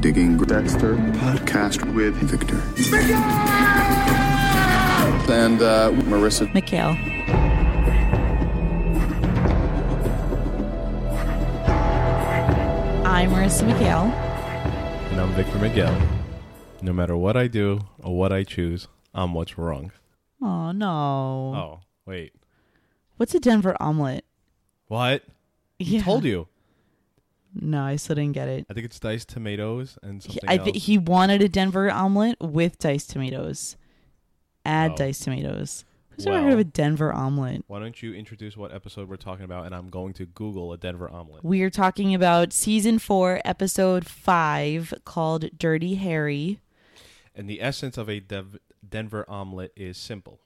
Digging Dexter podcast with Victor. And uh, Marissa. Mikhail. I'm Marissa Mikhail. And I'm Victor Miguel. No matter what I do or what I choose, I'm what's wrong. Oh no. Oh, wait. What's a Denver omelet? What? He Yeah. told you. No, I still didn't get it. I think it's diced tomatoes and He, something I else. he wanted a Denver omelet with diced tomatoes. Add Oh. diced tomatoes. Who's ever heard of a Denver omelet? Why don't you introduce what episode we're talking about and I'm going to Google a Denver omelet. We are talking about season four, episode five, called Dirty Harry. And the essence of a Dev- Denver omelet is simple.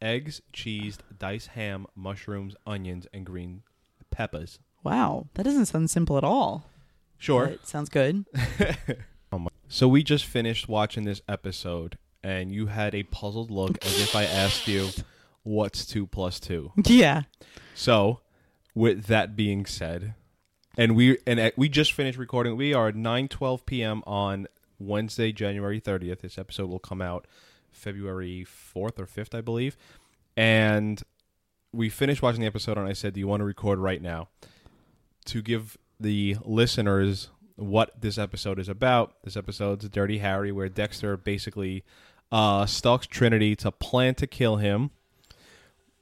Eggs, cheese, diced ham, mushrooms, onions, and green peppers. Wow, that doesn't sound simple at all. Sure. but sounds good. So we just finished watching this episode, and you had a puzzled look as if I asked you, "What's two plus two? yeah. So, with that being said, and we and uh, we just finished recording. We are at nine twelve p.m. on Wednesday, January thirtieth. This episode will come out February fourth or fifth, I believe. And we finished watching the episode, and I said, "Do you want to record right now?" To give the listeners what this episode is about. This episode's Dirty Harry, where Dexter basically uh, stalks Trinity to plan to kill him.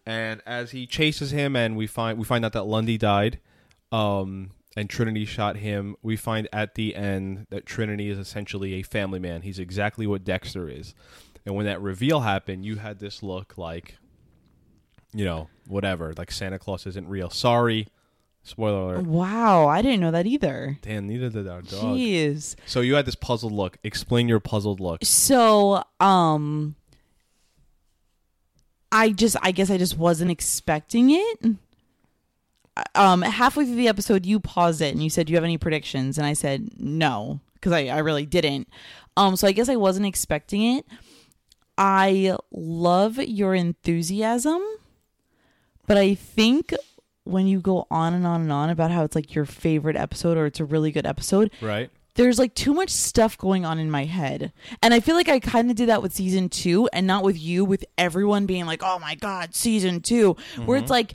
And as he chases him and we find we find out that Lundy died um and Trinity shot him we find at the end that Trinity is essentially a family man. He's exactly what Dexter is. And when that reveal happened you had this look like you know whatever. Like Santa Claus isn't real. Sorry spoiler alert Wow, I didn't know that either. damn neither did our dog Jeez. so you had this puzzled look explain your puzzled look So, um I just I guess I just wasn't expecting it. Um halfway through the episode you paused it and you said, "Do you have any predictions?" and I said, "No," because I I really didn't. Um so I guess I wasn't expecting it. I love your enthusiasm, but I think when you go on and on and on about how it's like your favorite episode or it's a really good episode, right there's like too much stuff going on in my head. And I feel like I kind of did that with season two and not with you, with everyone being like, oh my God, season 2 where it's like,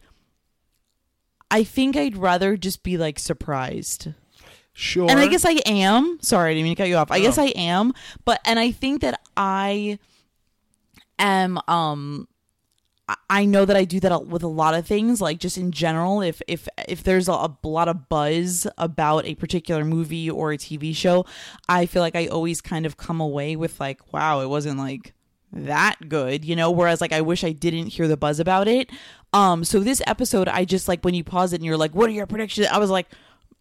I think I'd rather just be like surprised. sure And I guess I am. Sorry, I didn't mean to cut you off. I guess I am. But, and I think that I am, um, I- know that I do that with a lot of things, like just in general. If if if there's a, a lot of buzz about a particular movie or a TV show, I feel like I always kind of come away with like, wow, it wasn't like that good, you know. Whereas like I wish I didn't hear the buzz about it. Um, so this episode, I just like when you pause it and you're like, what are your predictions? I was like,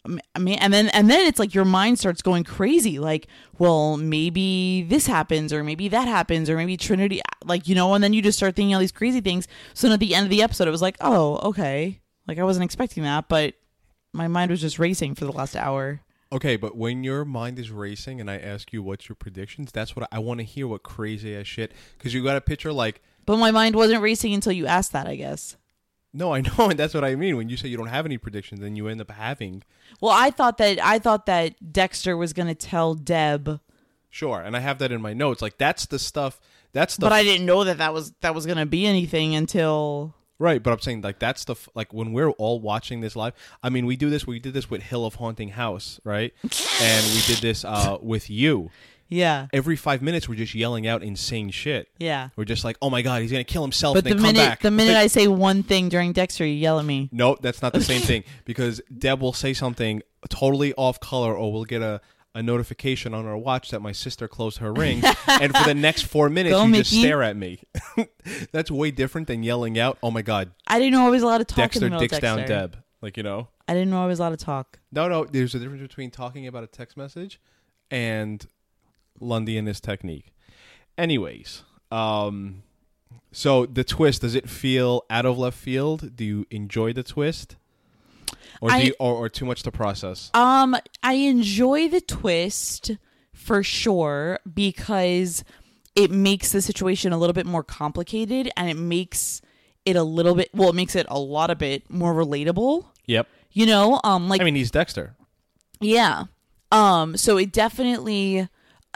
I mean, and then and then it's like your mind starts going crazy. Like, well, maybe this happens, or maybe that happens, or maybe Trinity, like you know, and then you just start thinking all these crazy things. So then at the end of the episode, it was like, oh, okay, like I wasn't expecting that, but my mind was just racing for the last hour. Okay, but when your mind is racing and I ask you what's your predictions, that's what I, I want to hear. What crazy ass shit? Because you got a picture like, But my mind wasn't racing until you asked that, I guess. No, I know, and that's what I mean. When you say you don't have any predictions, then you end up having. Well, I thought that I thought that Dexter was gonna tell Deb, Sure, and I have that in my notes. Like that's the stuff. That's the but I didn't know that that was that was gonna be anything until right. But I'm saying like that's the f- like when we're all watching this live. I mean, we do this. We did this with Hill of Haunting House, right? and we did this uh, with you. Yeah, Every five minutes, we're just yelling out insane shit. yeah. We're just like, oh my god, he's gonna kill himself But and the then come minute back. the minute I say one thing during Dexter, you yell at me. No, that's not the same thing because Deb will say something totally off color, or we'll get a, a notification on our watch that my sister closed her ring, and for the next four minutes, Go, you just Mickey. stare at me. that's way different than yelling out, "Oh my God, I didn't know I was allowed to talk in Dexter the middle dicks down Dexter. Deb!" Like you know, I didn't know I was allowed to talk. no, no. There's a difference between talking about a text message and Lundy and his technique. Anyways, um, so the twist does it feel out of left field? Do you enjoy the twist? Or, do I- you, or, or too much to process? Um, I enjoy the twist for sure because it makes the situation a little bit more complicated and it makes it a little bit well, it makes it a lot of bit more relatable. Yep. You know, um like I mean, he's Dexter. Yeah. Um, so it definitely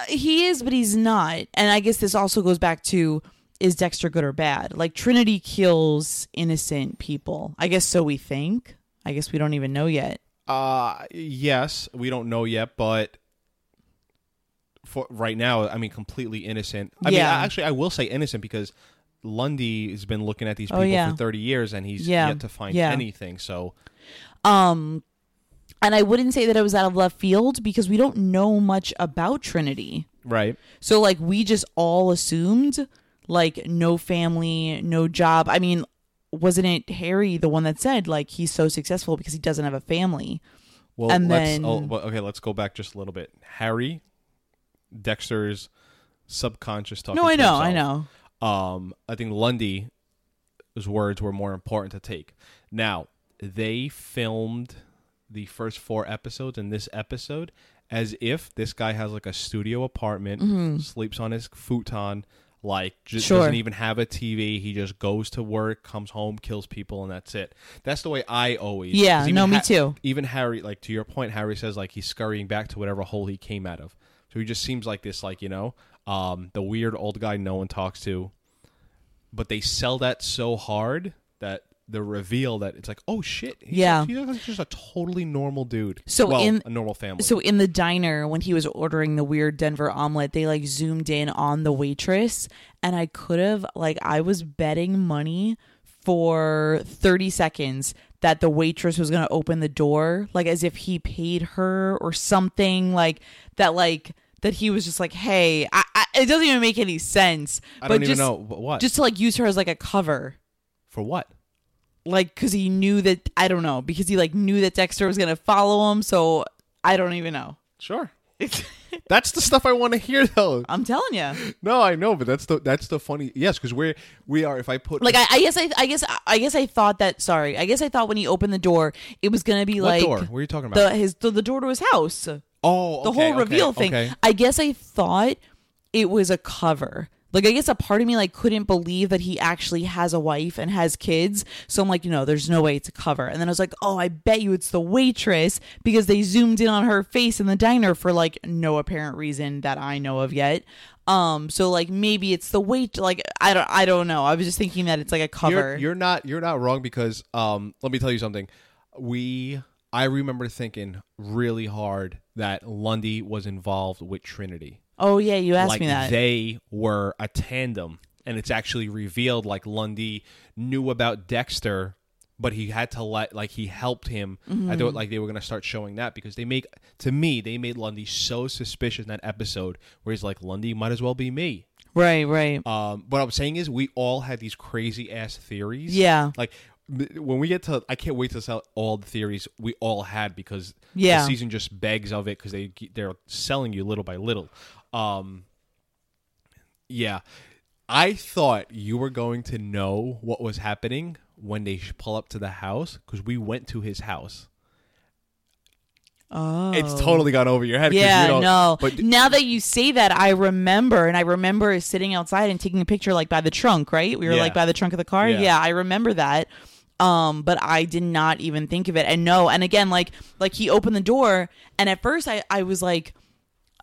he is, but he's not. And I guess this also goes back to is Dexter good or bad? Like Trinity kills innocent people. I guess so we think. I guess we don't even know yet. Uh yes, we don't know yet, but for right now, I mean, completely innocent. I mean, Yeah. I- actually, I will say innocent because Lundy has been looking at these Oh, people yeah. for thirty years, and he's Yeah. yet to find anything. So Um and I wouldn't say that it was out of left field because we don't know much about Trinity. right, So like we just all assumed like no family, no job. I mean, wasn't it Harry the one that said like he's so successful because he doesn't have a family? well, And let's, then- oh, well, okay, let's go back just a little bit. Harry, Dexter's subconscious talking. no, I know, I know. um, I think Lundy's words were more important to take. Now, they filmed the first four episodes and this episode as if this guy has like a studio apartment, sleeps on his futon, like just Mm-hmm. Sure. doesn't even have a TV. He just goes to work, comes home, kills people, and that's it. That's the way I always. Yeah, no, me too. Even Harry, like to your point, Harry says like he's scurrying back to whatever hole he came out of. So he just seems like this, like you know, um, the weird old guy no one talks to but they sell that so hard that the reveal that it's like, oh shit, he's Yeah. he's just a totally normal dude. So well, in- a normal family. So in the diner when he was ordering the weird Denver omelet, they like zoomed in on the waitress and I could have like I was betting money for 30 seconds that the waitress was going to open the door like as if he paid her or something like that like that he was just like, "Hey, I, I, it doesn't even make any sense." I but don't even just, know what Just to like use her as like a cover. for what. Like cuz he knew that I don't know, because he like knew that Dexter was going to follow him, so I don't even know. Sure, that's the stuff I want to hear though. I'm telling you. No, I know, but that's the that's the funny. Yes, because we're we are. If I put Like I, I guess I, I guess I guess I thought that. Sorry, I guess I thought when he opened the door, it was gonna be what like door? What are you talking about? the his the, the door to his house, oh, the okay, whole okay, reveal thing. Okay. I guess I thought it was a cover. Like I guess a part of me like couldn't believe that he actually has a wife and has kids. So I'm like, you know, there's no way it's a cover. And then I was like, oh, I bet you it's the waitress because they zoomed in on her face in the diner for like no apparent reason that I know of yet. Um, so like maybe it's the wait. Like I don't, I don't know. I was just thinking that it's like a cover. You're, you're not you're not wrong because um let me tell you something. We I remember thinking really hard that Lundy was involved with Trinity. Oh yeah, you asked like me that. they were a tandem and it's actually revealed like Lundy knew about Dexter but he had to let like he helped him I Mm-hmm. thought like they were going to start showing that because they make to me they made Lundy so suspicious in that episode where he's like Lundy might as well be me right, right. um, what I'm saying is, we all had these crazy ass theories. Yeah. Like when we get to, I can't wait to sell all the theories we all had because Yeah. the season just begs of it because they they're selling you little by little. Um, yeah, I thought you were going to know what was happening when they pull up to the house because we went to his house. Oh, It's totally gone over your head. Yeah, you don't- no. But now that you say that, I remember, and I remember sitting outside and taking a picture, like by the trunk. Right, we were Yeah. like by the trunk of the car. Yeah. Yeah. I remember that. Um, but I did not even think of it. And no, and again, like like he opened the door, and at first I I was like.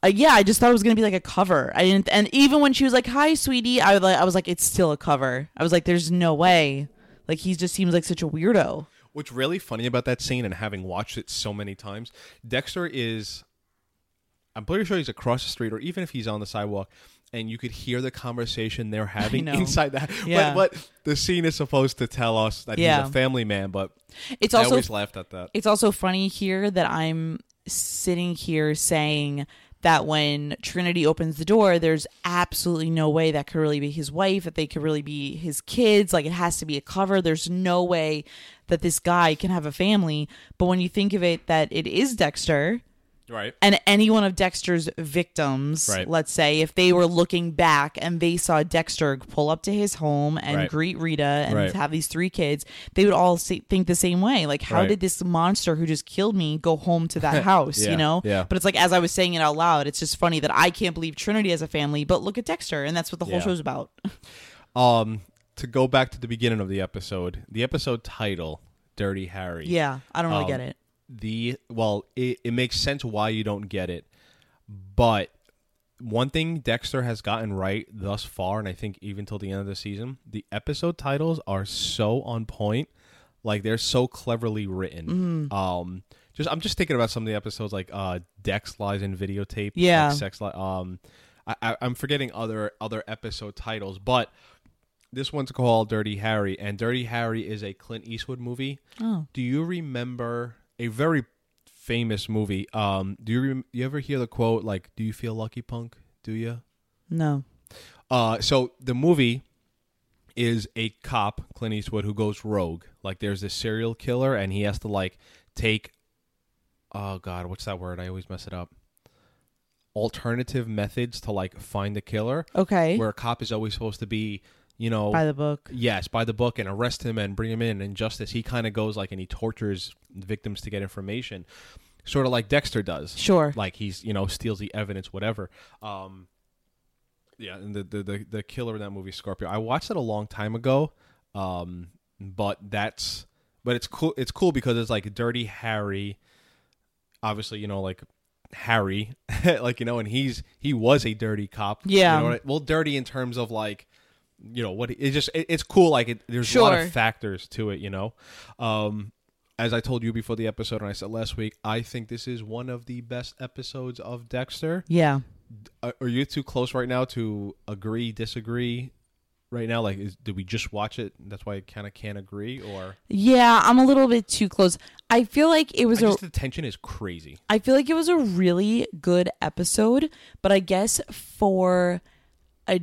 Uh, yeah, I just thought it was gonna be like a cover. I didn't, and even when she was like, "Hi, sweetie," I was like, I was like, "It's still a cover." I was like, "There's no way." Like he just seems like such a weirdo. What's really funny about that scene and having watched it so many times, Dexter is I'm pretty sure he's across the street or even if he's on the sidewalk and you could hear the conversation they're having inside that. Yeah. But, but the scene is supposed to tell us that Yeah. he's a family man, but It's I also always laughed at that. It's also funny here that I'm sitting here saying that when Trinity opens the door, there's absolutely no way that could really be his wife, that they could really be his kids. Like it has to be a cover. There's no way that this guy can have a family. But when you think of it, that it is Dexter. Right. And any one of Dexter's victims, Right. let's say, if they were looking back and they saw Dexter pull up to his home and Right. greet Rita and Right. have these three kids, they would all say, think the same way. Like, how did this monster who just killed me go home to that house? Yeah, You know? yeah. But it's like, as I was saying it out loud, it's just funny that I can't believe Trinity has a family, but look at Dexter, and that's what the whole Yeah. show's about. Um to go back to the beginning of the episode, the episode title, Dirty Harry. yeah, I don't really Um, get it. The well, it, it makes sense why you don't get it, but one thing Dexter has gotten right thus far, and I think even till the end of the season, the episode titles are so on point. Like they're so cleverly written. Mm-hmm. Um, just I'm just thinking about some of the episodes, like uh, Dex, Lies, and Videotape. Yeah. like sex. Li- um, I, I, I'm forgetting other other episode titles, but this one's called Dirty Harry, and Dirty Harry is a Clint Eastwood movie. Oh. Do you remember a very famous movie? Um, do you rem- you ever hear the quote like, "Do you feel lucky, punk? Do you?" No. Uh, so the movie is a cop, Clint Eastwood, who goes rogue. Like, there's this serial killer, and he has to like take. Oh God, what's that word? I always mess it up. Alternative methods to like find the killer. Okay. Where a cop is always supposed to be, you know, By the book. Yes, by the book and arrest him and bring him in. And Justice, he kind of goes like and he tortures victims to get information, sort of like Dexter does. Sure. Like he's you know steals the evidence, whatever. Um, yeah, and the the the, the killer in that movie, Scorpio. I watched it a long time ago, um, but that's but it's cool. It's cool because it's like Dirty Harry. Obviously, you know, like Harry, like you know, and he's he was a dirty cop. Yeah. You know I- well, dirty in terms of like you know what it just it, it's cool like it, there's a lot of factors to it you know? Um as i told you before the episode and i said last week i think this is one of the best episodes of dexter. Yeah. are are you too close right now to agree disagree right now? Like is, did we just watch it that's why i kind of can't agree or? Yeah, I'm a little bit too close. I feel like it was I a just the tension is crazy. I feel like it was a really good episode, but I guess for a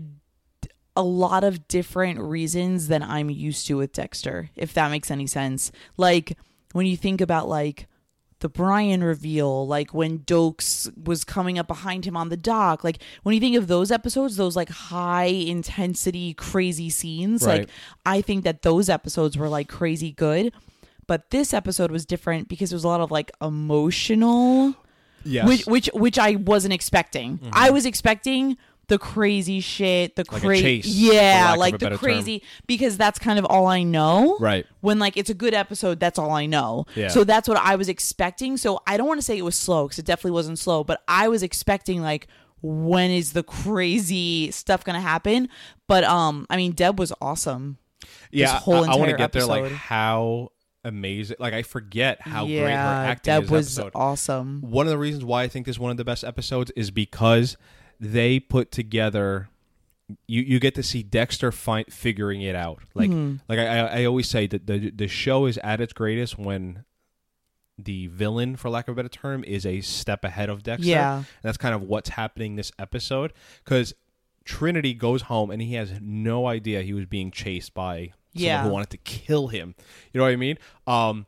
a lot of different reasons than I'm used to with Dexter, if that makes any sense. Like when you think about like the Brian reveal, like when Dokes was coming up behind him on the dock, like when you think of those episodes, those like high intensity, crazy scenes, Right. like I think that those episodes were like crazy good. But this episode was different because it was a lot of like emotional yes which which which I wasn't expecting. Mm-hmm. I was expecting the crazy shit, the. Like crazy yeah, like the better term. crazy because that's kind of all I know. Right. When like it's a good episode, that's all I know. Yeah. So that's what I was expecting. So I don't want to say it was slow because it definitely wasn't slow, but I was expecting like when is the crazy stuff gonna happen? But um, I mean, Deb was awesome. yeah i, I want to get there like how amazing like i forget how yeah, great her acting Deb was episode. awesome. one of the reasons why I think this is one of the best episodes is because they put together. You, you get to see Dexter fi- figuring it out. Like Mm-hmm. like I, I always say that the the show is at its greatest when the villain, for lack of a better term, is a step ahead of Dexter. Yeah. and that's kind of what's happening this episode because Trinity goes home and he has no idea he was being chased by someone Yeah. who wanted to kill him. You know what I mean? Um,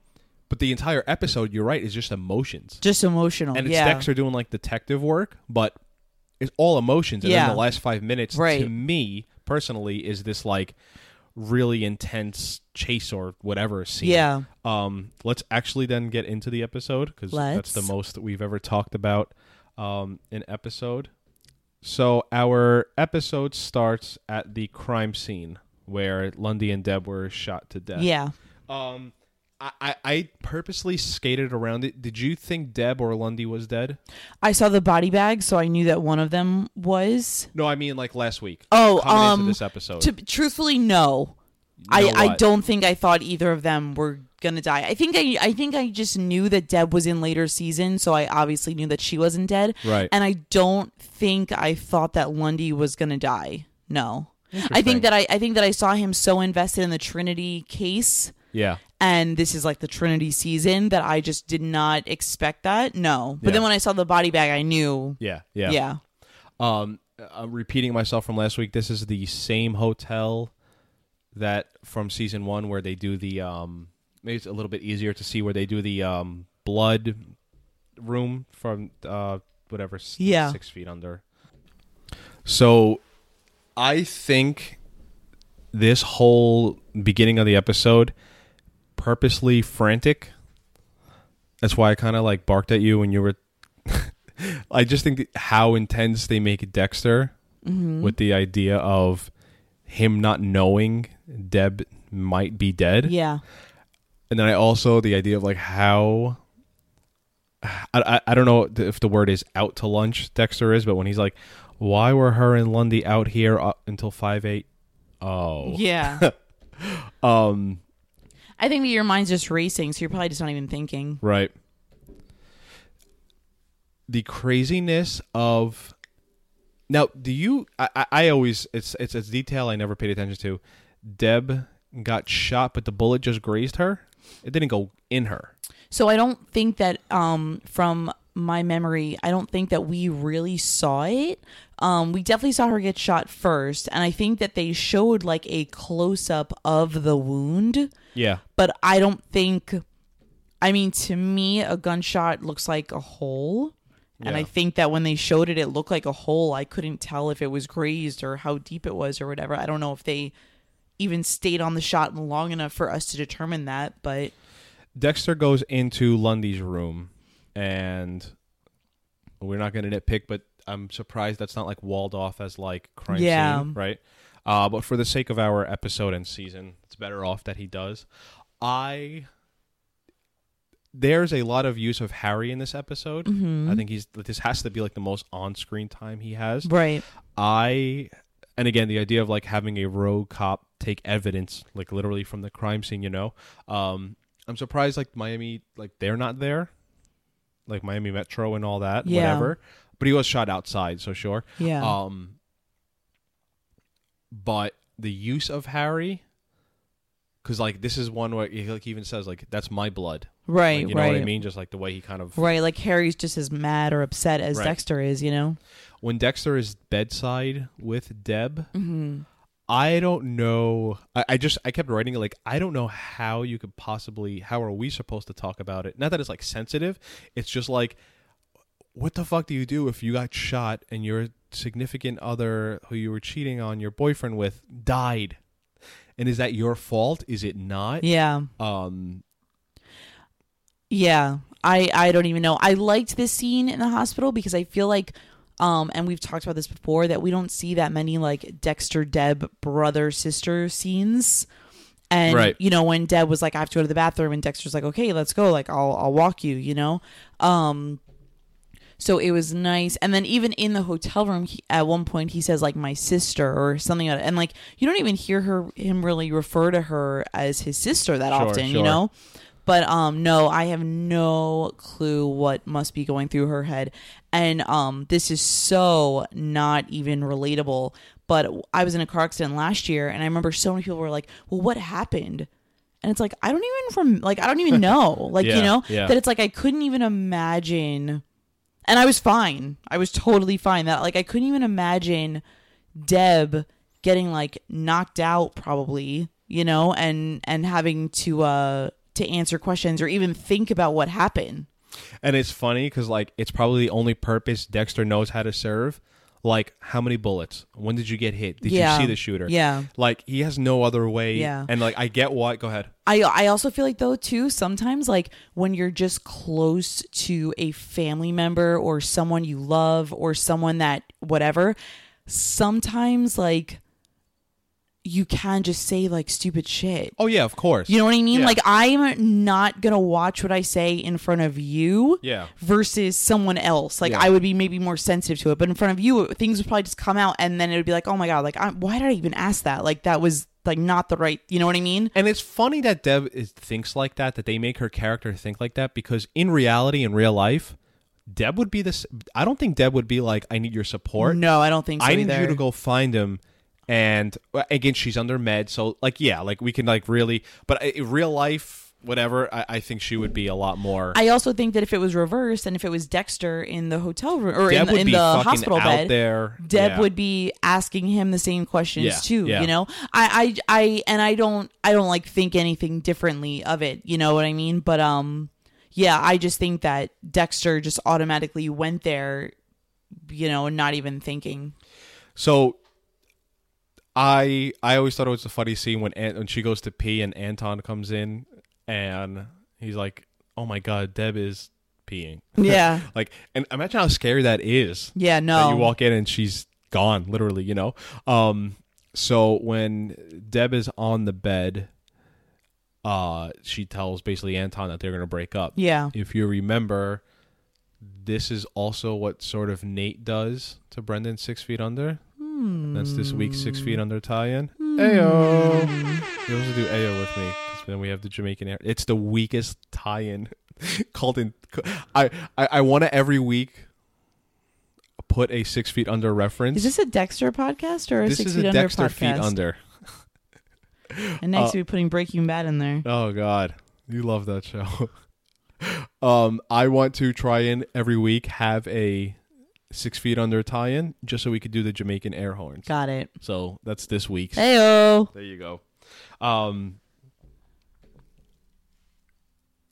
but the entire episode, you're right, is just emotions Just emotional. and it's yeah. Dexter doing like detective work, but it's all emotions. And Yeah. then the last five minutes, Right. to me personally, is this like really intense chase or whatever scene. Yeah. Um, let's actually then get into the episode because that's the most that we've ever talked about um, an episode. So our episode starts at the crime scene where Lundy and Deb were shot to death. Yeah. Um, I, I, I purposely skated around it. Did you think Deb or Lundy was dead? I saw the body bag, so I knew that one of them was. No, I mean like last week. Oh, um, into this episode. To truthfully, no. I, know I what? don't think I thought either of them were gonna die. I think I I think I just knew that Deb was in later season, so I obviously knew that she wasn't dead. Right. And I don't think I thought that Lundy was gonna die. No. I think that I, I think that I saw him so invested in the Trinity case Yeah. and this is like the Trinity season that I just did not expect that. No. But Yeah. then when I saw the body bag I knew Yeah. Yeah. yeah. Um, I'm repeating myself from last week. This is the same hotel that from season one where they do the um. Maybe it's a little bit easier to see where they do the um blood room from uh whatever s- Yeah. six feet under. So, I think this whole beginning of the episode purposely frantic. That's why I kind of like barked at you when you were I just think how intense they make Dexter Mm-hmm. with the idea of him not knowing Deb might be dead. Yeah. And then I also the idea of like how I, I I don't know if the word is out to lunch. Dexter is, but when he's like, "Why were her and Lundy out here up until five eight? Oh, Yeah. um, I think that your mind's just racing, so you're probably just not even thinking. right. The craziness of now. Do you? I, I, I always it's it's a detail I never paid attention to. Deb got shot, but the bullet just grazed her. It didn't go in her. So I don't think that um from my memory, I don't think that we really saw it. Um we definitely saw her get shot first, and I think that they showed like a close up of the wound, Yeah. but I don't think I mean to me a gunshot looks like a hole. And I think that when they showed it, it looked like a hole. I couldn't tell if it was grazed or how deep it was or whatever. I don't know if they even stayed on the shot long enough for us to determine that, but Dexter goes into Lundy's room, and we're not going to nitpick, but I'm surprised that's not like walled off as like crime Yeah. scene, right? Uh, but for the sake of our episode and season, it's better off that he does. I there's a lot of use of Harry in this episode. I think he's this has to be like the most on-screen time he has. right. I and again the idea of like having a rogue cop take evidence like literally from the crime scene, you know. Um I'm surprised like Miami like they're not there. Like Miami Metro and all that, Yeah. whatever. But he was shot outside, so sure. Yeah. Um but the use of Harry cuz like this is one where he like even says like that's my blood. right, Like, you know what I mean? Just like the way he kind of Right, like Harry's just as mad or upset as Right. Dexter is, you know? when Dexter is bedside with Deb, Mm-hmm. I don't know. I, I just I kept writing it like I don't know how you could possibly. How are we supposed to talk about it? Not that it's like sensitive. It's just like, what the fuck do you do if you got shot and your significant other who you were cheating on your boyfriend with died? And is that your fault? Is it not? Yeah. Um. Yeah. I I don't even know. I liked this scene in the hospital because I feel like um and we've talked about this before that we don't see that many like Dexter Deb brother sister scenes. And Right. you know when Deb was like I have to go to the bathroom and Dexter's like okay, let's go, like I'll I'll walk you, you know. Um so it was nice and then even in the hotel room he, at one point he says like my sister or something like and like you don't even hear her him really refer to her as his sister that Sure, often you know but um no i have no clue what must be going through her head. And um this is so not even relatable. But i was in a car accident last year and i remember so many people were like well what happened? And it's like i don't even from like i don't even know. Like Yeah, you know yeah. that it's like i couldn't even imagine. And i was fine. I was totally fine. That like i couldn't even imagine deb getting like knocked out probably you know and and having to uh to answer questions or even think about what happened And it's funny because like it's probably the only purpose Dexter knows how to serve. Like how many bullets? When did you get hit? Did Yeah. you see the shooter? Yeah. Like he has no other way. Yeah. And like I get what. Go ahead. I I also feel like though too sometimes like when you're just close to a family member or someone you love or someone that whatever sometimes like you can just say like stupid shit. Oh yeah, of course. You know what I mean? Yeah. Like I'm not going to watch what I say in front of you Yeah. versus someone else. Like Yeah. I would be maybe more sensitive to it, but in front of you things would probably just come out and then it would be like, "Oh my god, like I, why did I even ask that?" Like that was like not the right, you know what I mean? And it's funny that Deb is, thinks like that, that they make her character think like that, because in reality, in real life, Deb would be this. I don't think Deb would be like, "I need your support." No, I don't think so I need either. you to go find him. And again, she's under med, so like, yeah, like we can like really, but in real life, whatever, I, I think she would be a lot more. I also think that if it was reversed and if it was Dexter in the hotel room or Deb in, in be the hospital out bed, there. Deb Yeah. would be asking him the same questions Yeah, too. yeah. You know, I, I, I, and I don't, I don't like think anything differently of it. You know what I mean? But um, yeah, I just think that Dexter just automatically went there, you know, not even thinking. So I I always thought it was a funny scene when when she goes to pee and Anton comes in and he's like, "Oh my god, Deb is peeing." Yeah, Like, and imagine how scary that is. yeah, That no, you walk in and she's gone, literally. You know. Um. So when Deb is on the bed, uh, she tells basically Anton that they're gonna break up. yeah, If you remember, this is also what sort of Nate does to Brendan Six Feet Under. That's this week's Six Feet Under tie-in. Ayo. You also do Ayo with me because then we have the Jamaican air. It's the weakest tie-in called in. I I, I want to every week put a Six Feet Under reference. Is this a Dexter podcast or a this Six is Feet a Under Dexter podcast? Feet Under. And next Uh, we'll be putting Breaking Bad in there. Oh God, you love that show. um, I want to try and every week have a Six Feet Under tie-in just so we could do the Jamaican air horns. Got it. So that's this week's. Heyo. There you go. Um,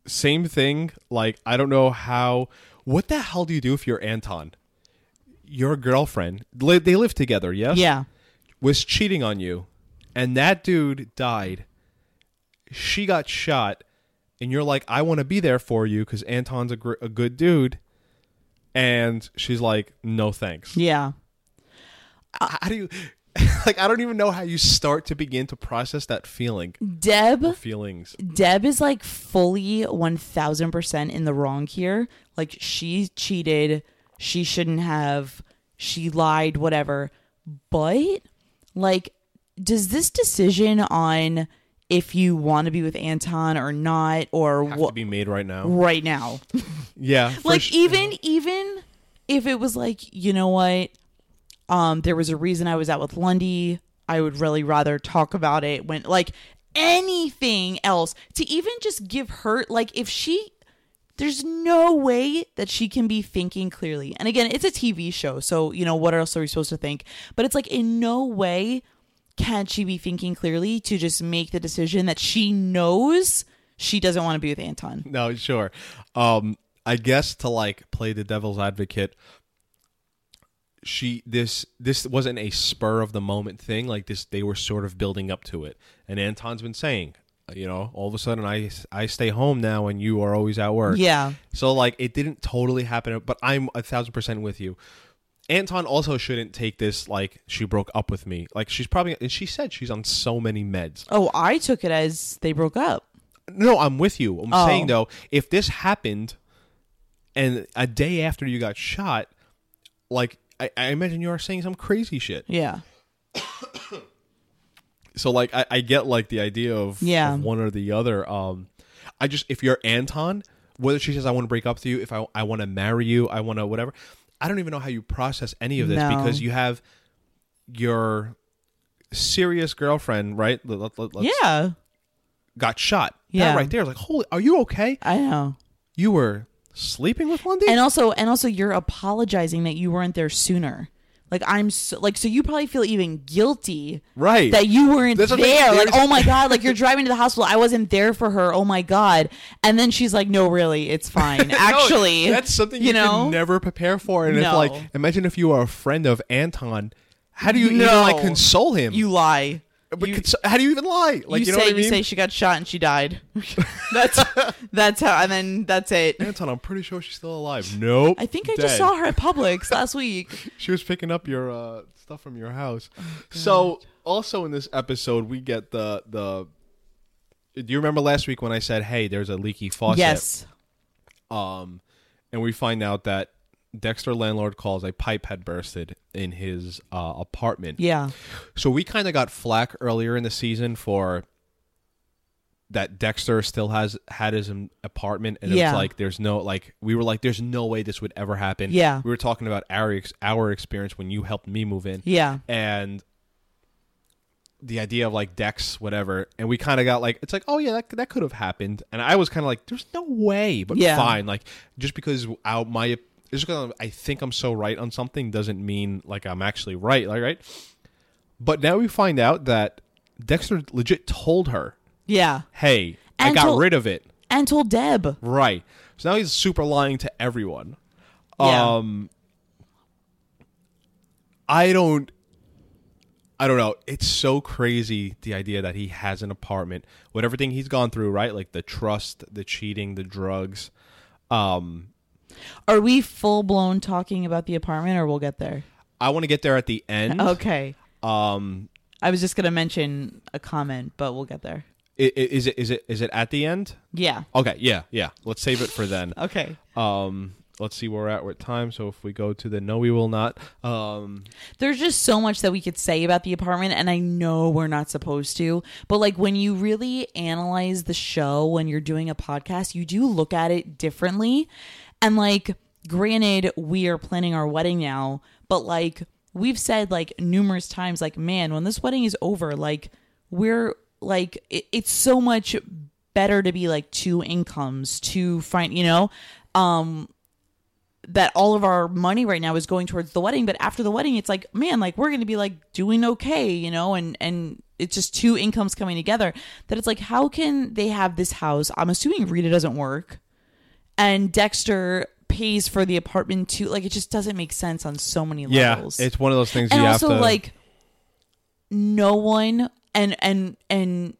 same thing. Like I don't know how. What the hell do you do if you're Anton? Your girlfriend. li- They live together. Yes. Yeah. Was cheating on you, and that dude died. She got shot, and you're like, I want to be there for you because Anton's a, gr- a good dude. And she's like, No thanks. Yeah. How do you? Like I don't even know how you start to begin to process that feeling. Deb Feelings. Deb is like fully 1000% in the wrong here. Like she cheated, she shouldn't have, she lied, whatever. But like does this decision on if you want to be with Anton or not or have to what be made right now. right now. Yeah, like sh- even even if it was like, you know what? Um there was a reason I was out with Lundy. I would really rather talk about it when like anything else to even just give her like if she there's no way that she can be thinking clearly. And again, it's a TV show, so you know what else are we supposed to think? But it's like in no way can she be thinking clearly to just make the decision that she knows she doesn't want to be with Anton. no, sure. Um, I guess to like play the devil's advocate, she this this wasn't a spur of the moment thing. Like this, they were sort of building up to it. And Anton's been saying, you know, all of a sudden I I stay home now and you are always at work. Yeah. So like it didn't totally happen, but I'm a thousand percent with you. Anton also shouldn't take this like she broke up with me. Like she's probably and she said she's on so many meds. Oh, I took it as they broke up. No, I'm with you. I'm Oh. saying though, if this happened and a day after you got shot, like I, I imagine you are saying some crazy shit. Yeah. So like I, I get like the idea of, Yeah. of one or the other. Um I just if you're Anton, whether she says I want to break up with you, if I I want to marry you, I want to whatever. I don't even know how you process any of this No. because you have your serious girlfriend, right? Let, let, Yeah. got shot. Yeah. That right there. like, holy, are you okay? I know. You were sleeping with Lundy? And also and also you're apologizing that you weren't there sooner. Like I'm so like so you probably feel even guilty right. that you weren't That's there. Like, oh my god, like you're driving to the hospital. I wasn't there for her. Oh my god. And then she's like, "No, really, it's fine." No, Actually, that's something you, you know. can never prepare for. And if No. like, imagine if you are a friend of Anton, how do you even like console him? you lie. But you- cons- how do you even lie? Like, you, you, know say what I mean? you say she got shot and she died. that's that's how. And then that's it. Anton, I'm pretty sure she's still alive. Nope. I think I dead. just saw her at Publix last week. She was picking up your uh, stuff from your house. Oh, so, also in this episode, we get the the. Do you remember last week when I said, "Hey, there's a leaky faucet"? Yes. Um, and we find out that Dexter landlord calls a pipe had bursted in his uh, apartment. Yeah. So we kind of got flack earlier in the season for that Dexter still has had his apartment, and Yeah. it's like there's no like we were like there's no way this would ever happen. Yeah. we were talking about our ex- our experience when you helped me move in, Yeah. and the idea of like Dex whatever, and we kind of got like it's like oh yeah that that could have happened, and I was kind of like there's no way, but Yeah. fine, like just because our, my just because I think I'm so right on something doesn't mean like I'm actually right, like right. But now we find out that Dexter legit told her, Yeah. "Hey, I got told- rid of it." And told Deb. Right. So now he's super lying to everyone. Yeah. Um I don't I don't know. It's so crazy the idea that he has an apartment with everything he's gone through, right? Like the trust, the cheating, the drugs. Um Are we full blown talking about the apartment or we'll get there? I want to get there at the end. Okay. Um I was just going to mention a comment, but we'll get there. is it is it is it at the end? Yeah. Okay, yeah, yeah. Let's save it for then. Okay. Um let's see where we're at with time. So if we go to the no, we will not. Um, there's just so much that we could say about the apartment and i know we're not supposed to but like when you really analyze the show when you're doing a podcast you do look at it differently and like granted we are planning our wedding now but like we've said like numerous times like man when this wedding is over like we're like it, it's so much better to be like two incomes to find you know? Um that all of our money right now is going towards the wedding but after the wedding it's like man like we're going to be like doing okay you know? And and it's just two incomes coming together that it's like how can they have this house? I'm assuming rita doesn't work and dexter pays for the apartment too like it just doesn't make sense on so many levels. yeah, it's one of those things and you also have to like no one and and and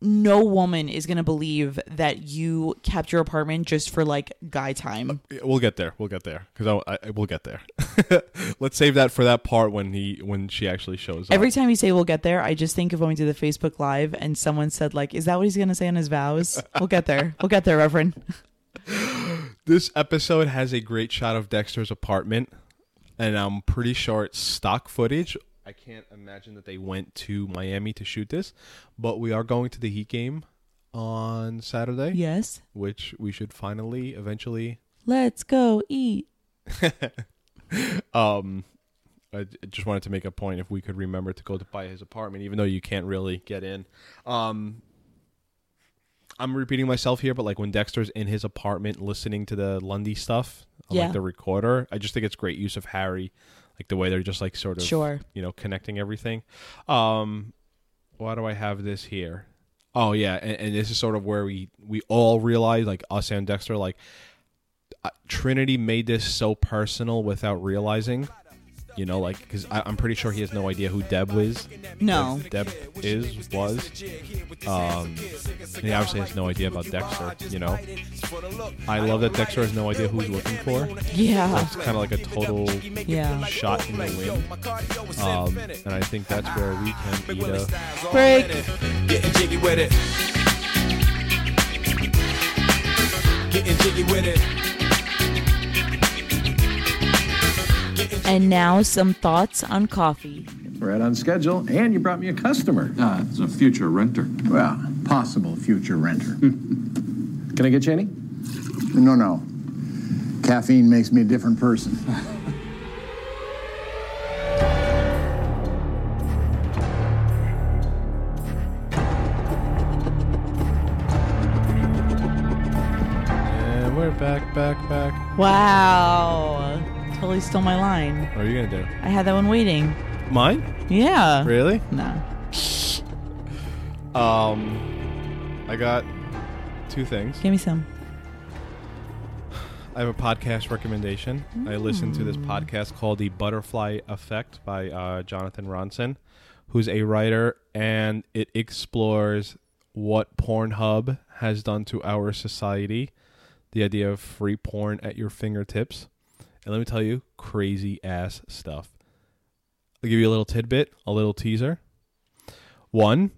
no woman is gonna believe that you kept your apartment just for like guy time uh, We'll get there. We'll get there because I, I we'll get there. Let's save that for that part when he when she actually shows up. every time you say we'll get there i just think of when we did the facebook live and someone said like is that what he's gonna say on his vows we'll get there we'll get there reverend This episode has a great shot of Dexter's apartment, and I'm pretty sure it's stock footage. I can't imagine that they went to Miami to shoot this, but we are going to the Heat game on Saturday, yes which we should finally eventually. let's go eat Um, I just wanted to make a point if we could remember to go to buy his apartment, even though you can't really get in. Um, I'm repeating myself here, but like when Dexter's in his apartment listening to the Lundy stuff, on, Yeah. like the recorder, I just think it's great use of Harry, like the way they're just like sort of Sure. you know, connecting everything. Um, why do I have this here? Oh yeah, and, and this is sort of where we we all realize, like us and Dexter, like uh, Trinity made this so personal without realizing. You know, like because I'm pretty sure he has no idea who Deb is. no Deb is was. Um, and he obviously has no idea about Dexter. You know, I love that Dexter has no idea who he's looking for. yeah It's kind of like a total yeah shot in the wind. Um, and I think that's where we can eat a. break Getting jiggy with it. Getting jiggy with it. And now some thoughts on coffee Right on schedule, and you brought me a customer. Uh, it's a future renter. Well, possible future renter. Can I get you any? No, no. Caffeine makes me a different person. And we're back, back, back. wow totally stole my line What are you gonna do? i had that one waiting Mine? yeah Really? no Um, I got two things. give me some I have a podcast recommendation. I listened to this podcast called The Butterfly Effect by uh, Jonathan Ronson, who's a writer, and it explores what Pornhub has done to our society. The idea of free porn at your fingertips. And let me tell you, crazy ass stuff. I'll give you a little tidbit, a little teaser. One,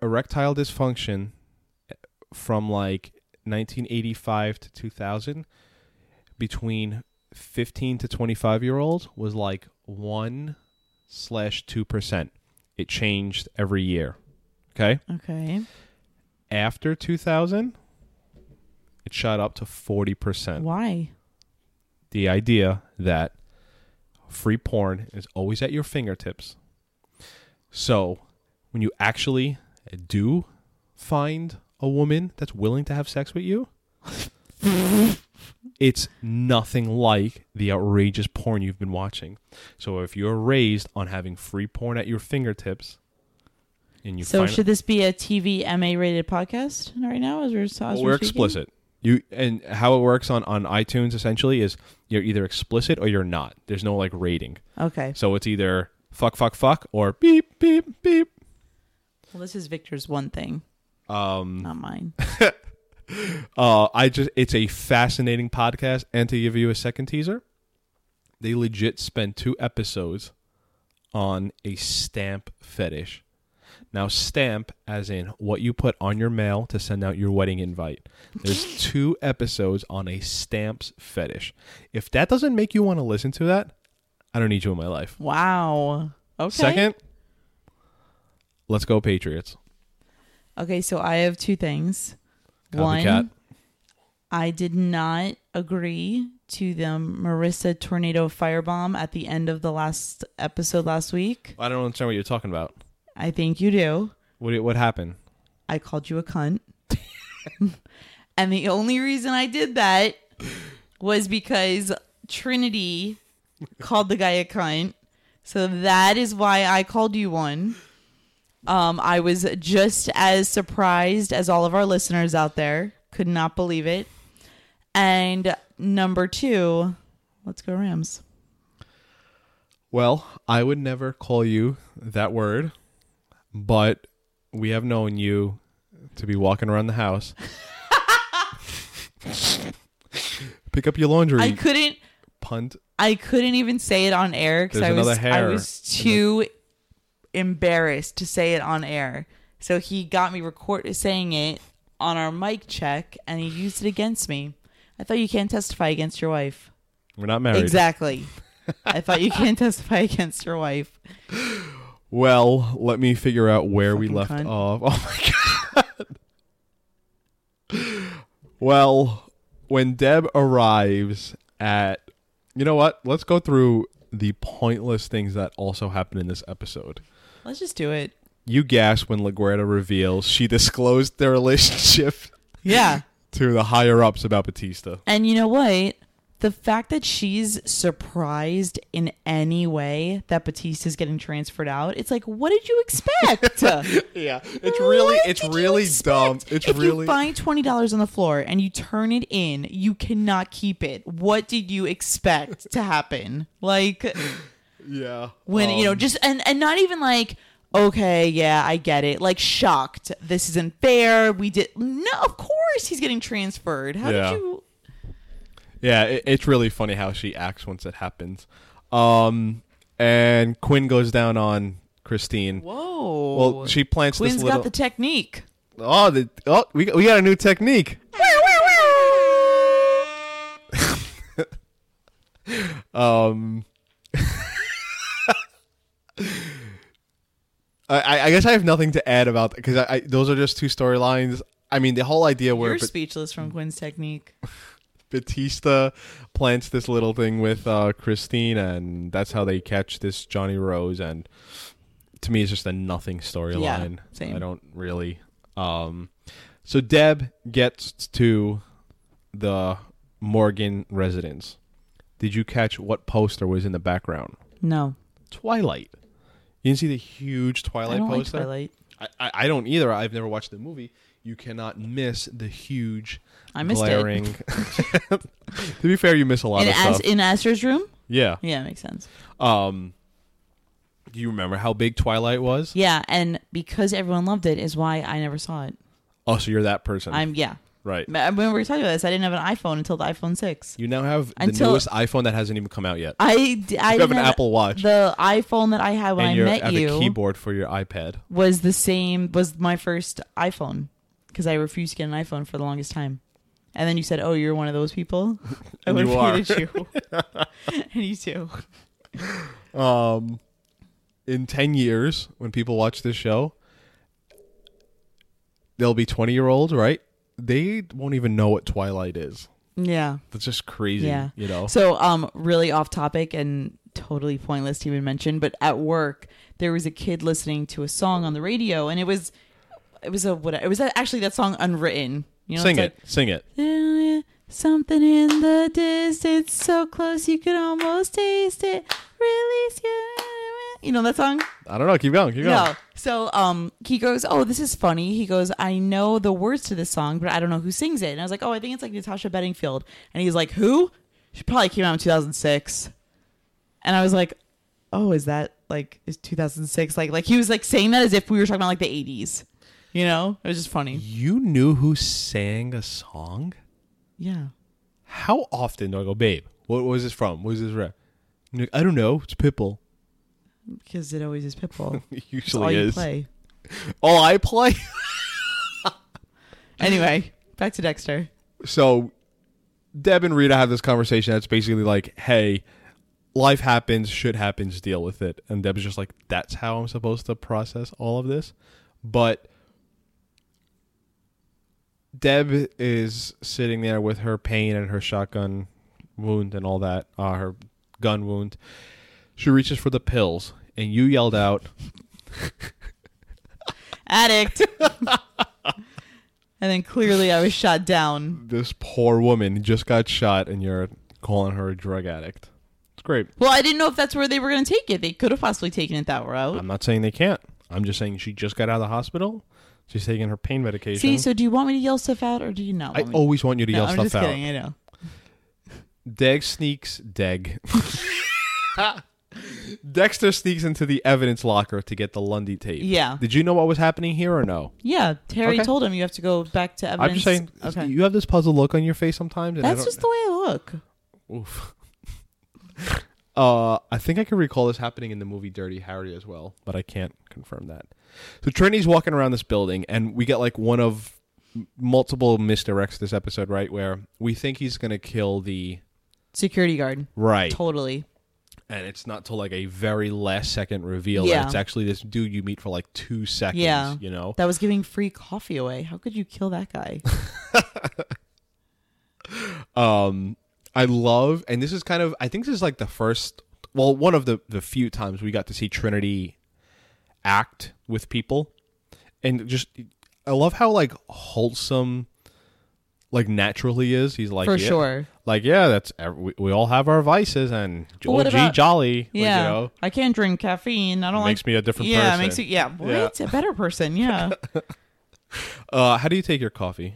erectile dysfunction eh, from like 1985 to 2000 between 15 to 25 year olds was like 1 slash 2 percent. It changed every year okay? Okay. After 2000 it shot up to 40 percent. Why the idea that free porn is always at your fingertips. So, when you actually do find a woman that's willing to have sex with you, it's nothing like the outrageous porn you've been watching. So, if you're raised on having free porn at your fingertips, and you so should this be a tv ma rated podcast right now as we're, as we're we're explicit. You and how it works on on iTunes essentially is you're either explicit or you're not. There's no like rating. okay So it's either fuck, fuck, fuck, or beep, beep, beep. well this is victor's one thing Um, not mine uh, I just it's a fascinating podcast. And to give you a second teaser, they legit spent two episodes on a stamp fetish. Now, stamp as in what you put on your mail to send out your wedding invite. There's two episodes on a stamps fetish. If that doesn't make you want to listen to that, I don't need you in my life. Wow. Okay. Second, let's go Patriots. Okay, so I have two things. Copycat. One, I did not agree to the Marissa tornado firebomb at the end of the last episode last week. I don't understand what you're talking about. I think you do. What what happened? I called you a cunt. and the only reason I did that was because Trinity called the guy a cunt. So that is why I called you one. Um, I was just as surprised as all of our listeners out there. Could not believe it. And number two, let's go Rams. Well, I would never call you that word, but we have known you to be walking around the house. Pick up your laundry, I couldn't punt. I couldn't even say it on air because There's I was I hair was in the- too embarrassed to say it on air. So he got me record saying it on our mic check, and he used it against me. I thought you can't testify against your wife. We're not married. Exactly. I thought you can't testify against your wife. Well, let me figure out where we Fucking left cunt. off. Oh my god. well, when Deb arrives at You know what? Let's go through the pointless things that also happened in this episode. Let's just do it. You gasp when LaGuerta reveals she disclosed their relationship Yeah. to the higher ups about Batista. And you know what? The fact that she's surprised in any way that Batista's getting transferred out, it's like, what did you expect? Yeah, it's really, What it's really dumb. It's if really. you find twenty dollars on the floor and you turn it in, you cannot keep it. What did you expect to happen? Like yeah. when you know, um, just and and not even like, okay, yeah, I get it. Like shocked. This isn't fair. We did no. Of course, he's getting transferred. How Yeah. did you? Yeah, it, it's really funny how she acts once it happens. Um, and Quinn goes down on Christine. Whoa. Well, she plants Quinn's this little. Quinn's got the technique. oh, the oh, we we got a new technique. um, I, I guess I have nothing to add about because I, I those are just two storylines. I mean, the whole idea where You're Bat- speechless from Quinn's technique. Batista plants this little thing with uh, Christine, and that's how they catch this Johnny Rose. And to me, it's just a nothing storyline. same. I don't really. Um, so Deb gets to the Morgan residence. Did you catch what poster was in the background? No, Twilight. You didn't see the huge I Twilight don't like poster. Twilight. I, I, I don't either. I've never watched the movie. You cannot miss the huge, I missed glaring. to be fair, you miss a lot In of As- stuff. in Astor's room. yeah. Yeah, makes sense. Um. Do you remember how big Twilight was? Yeah, and because everyone loved it is why I never saw it. Oh, so you're that person. I'm yeah. right. When we were talking about this, I didn't have an iPhone until the iPhone six. You now have the Until- newest iPhone that hasn't even come out yet. I, d- I you have didn't an Apple Watch The iPhone that I had when and I you met have you a keyboard for your iPad. was the same. Was my first iPhone because I refused to get an iPhone for the longest time. And then you said, "Oh, you're one of those people." I would you have hated you. and you too. Um, in ten years, when people watch this show, they'll be twenty year olds, right? They won't even know what Twilight is. Yeah. That's just crazy. Yeah. You know. So, um, really off topic and totally pointless to even mention, but at work there was a kid listening to a song on the radio, and it was, it was a what? It was actually that song "Unwritten." You know, Sing it. Sing it. like, Something in the distance, so close you could almost taste it. Release your, you know that song? I don't know. Keep going. Keep going. No. So um he goes, Oh, this is funny. He goes, I know the words to this song, but I don't know who sings it. And I was like, Oh, I think it's like Natasha Bedingfield. And he's like, Who? She probably came out in two thousand six. And I was like, Oh, is that like is two thousand six? Like like he was like saying that as if we were talking about like the eighties. You know? It was just funny. You knew who sang a song? Yeah. How often do I go, babe? What was this from? What was this? You're like, I don't know. It's Pitbull. Because it always is Pitbull. It It's all usually you play. Oh, I play. Anyway, back to Dexter. so Deb and Rita have this conversation that's basically like, hey, life happens, shit happens, deal with it. And Deb's just like, that's how I'm supposed to process all of this. But Deb is sitting there with her pain and her shotgun wound and all that, uh, her gun wound. She reaches for the pills, and you yelled out, Addict. and then clearly I was shot down. This poor woman just got shot, and you're calling her a drug addict. It's great. Well, I didn't know if that's where they were going to take it. They could have possibly taken it that route. I'm not saying they can't. I'm just saying she just got out of the hospital. She's taking her pain medication. See, so do you want me to yell stuff out or do you not? I Want me? always want you to no, yell I'm stuff just out. kidding. I know. Deg sneaks. Deg. Dexter sneaks into the evidence locker to get the Lundy tape. Yeah. Did you know what was happening here or no? Yeah, Harry Okay. told him you have to go back to evidence. I'm just saying. Okay. You have this puzzled look on your face sometimes. And I That's don't- just the way I look. Oof. uh, I think I can recall this happening in the movie Dirty Harry as well, but I can't confirm that. So Trinity's walking around this building, and we get like one of multiple misdirects this episode, right? Where we think he's gonna kill the Security guard. right, Totally. and it's not till like a very last second reveal Yeah. that it's actually this dude you meet for like two seconds. Yeah. you know. That was giving free coffee away. How could you kill that guy? um i love and this is kind of i think this is like the first well one of the the few times we got to see trinity act with people and just i love how like wholesome like naturally is he's like For yeah, sure. like yeah that's we, we all have our vices and Well, oh, gee jolly like, Yeah. you know I can't drink caffeine. I don't Makes like makes me a different yeah, person. it makes you yeah, Yeah. what? A better person, yeah. uh how do you take your coffee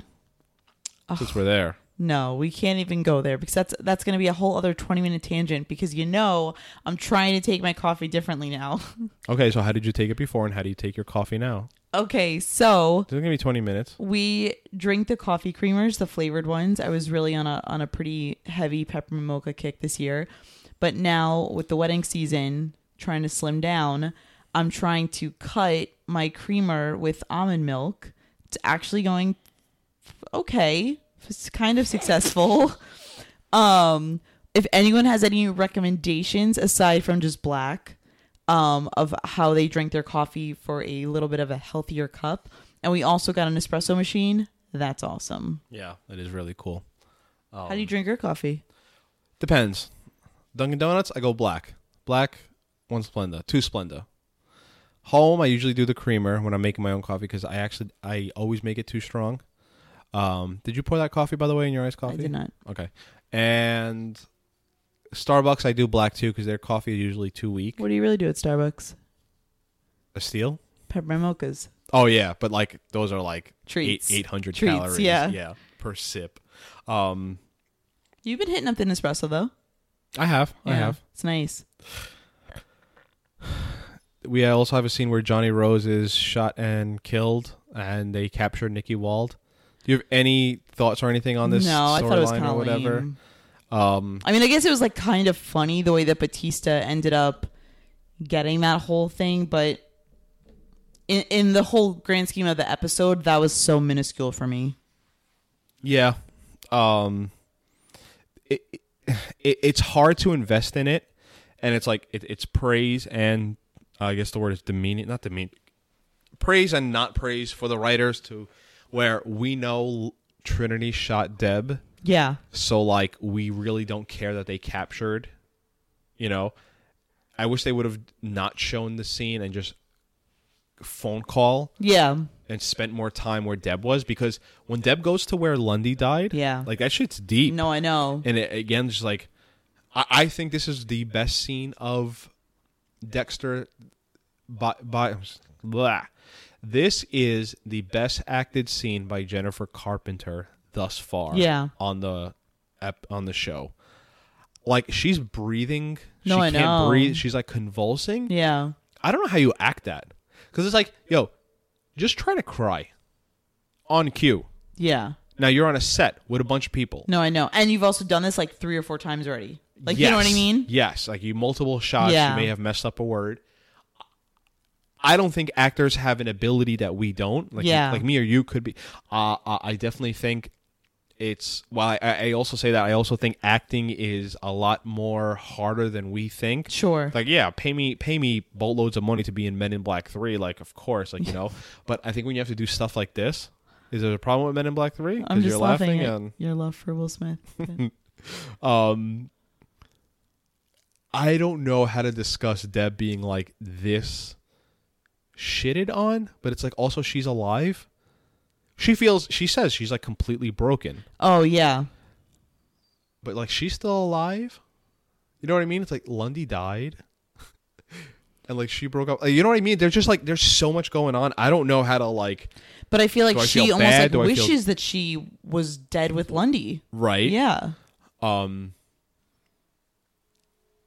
since we're there No, we can't even go there because that's that's going to be a whole other 20 minute tangent because you know I'm trying to take my coffee differently now. okay so how did you take it before and how do you take your coffee now okay, so it's gonna be 20 minutes we drink the coffee creamers, the flavored ones. I was really on a on a pretty heavy peppermint mocha kick this year, but now with the wedding season, trying to slim down, I'm trying to cut my creamer with almond milk. It's actually going okay. It's kind of successful. um, if anyone has any recommendations aside from just black, um, of how they drink their coffee for a little bit of a healthier cup, and we also got an espresso machine. That's awesome. yeah that is really cool How do you drink your coffee? Depends. Dunkin' Donuts, I go black. Black, one Splenda, two Splenda. Home, I usually do the creamer when I'm making my own coffee because I actually I always make it too strong. Um, did you pour that coffee by the way in your iced coffee? I did not. Okay. And Starbucks, I do black too because their coffee is usually too weak. What do you really do at Starbucks? A steal? Peppermint mochas. Oh yeah, but like those are like Treats. eight hundred calories. yeah. yeah, per sip. Um, You've been hitting up the Nespresso though. I have, I have. It's nice. we also have a scene where Johnny Rose is shot and killed, and they capture Nikki Wald. Do you have any thoughts or anything on this no, I thought it was storyline kind or of whatever? lame. Um, I mean, I guess it was like kind of funny the way that Batista ended up getting that whole thing, but in in the whole grand scheme of the episode, that was so minuscule for me. yeah, um, it, it, it's hard to invest in it, and it's like it, it's praise and I guess the word is demeaning, not demean, praise and not praise for the writers to where we know Trinity shot Deb. Yeah, So like we really don't care that they captured, you know. I wish they would have not shown the scene and just phone call yeah, and spent more time where Deb was because when Deb goes to where Lundy died, Yeah. like that shit's deep. no, I know. And it, again, just like I, I think this is the best scene of Dexter. By, by blah. This is the best acted scene by Jennifer Carpenter thus far. Yeah. on the on the show, like she's breathing. No, she I can't know. breathe. She's like convulsing. Yeah, I don't know how you act that because it's like, yo, just try to cry on cue. yeah. Now you're on a set with a bunch of people. No, I know. And you've also done this like three or four times already. Like, you know what I mean? Yes, like you multiple shots, Yeah. you may have messed up a word. I don't think actors have an ability that we don't. Like Yeah. like me or you could be. Uh, uh, I definitely think it's. Well, I, I also say that I also think acting is a lot more harder than we think. Sure. Like yeah, pay me pay me boatloads of money to be in Men in Black Three. Like of course, like you know. but I think when you have to do stuff like this, is there a problem with Men in Black Three? I'm just you're laughing, laughing at and your love for Will Smith. um I don't know how to discuss Deb being like this shitted on, but it's like also she's alive. She feels she says she's like completely broken, oh yeah, but like she's still alive. You know what I mean? It's like Lundy died. And like she broke up, you know what I mean? There's just like there's so much going on. I don't know how to like but I feel like she feel almost bad? like Do I feel- wishes that she was dead with Lundy. right. Yeah. Um.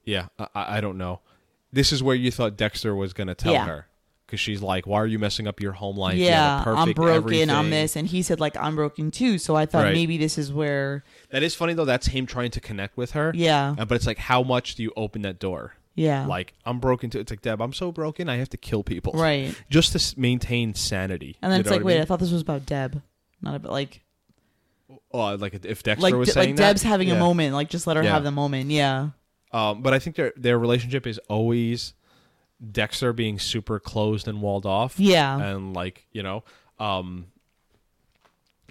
Yeah, I, I I don't know. This is where you thought Dexter was gonna tell Yeah. her because she's like, "Why are you messing up your home life? Yeah, I'm broken. everything." I'm this, and he said like I'm broken too. So I thought Right. maybe this is where, That is funny though. That's him trying to connect with her. yeah, Uh, but it's like, how much do you open that door? yeah, Like, I'm broken too. It's like, Deb, I'm so broken. I have to kill people. right. Just to s- maintain sanity. And then You it's like, wait, I I thought this was about Deb, not about like Oh, like if Dexter like was De- saying like that? Deb's having a moment. Like just let her Yeah. have the moment. Yeah, Um, but I think their their relationship is always Dexter being super closed and walled off. Yeah. and like you know, um,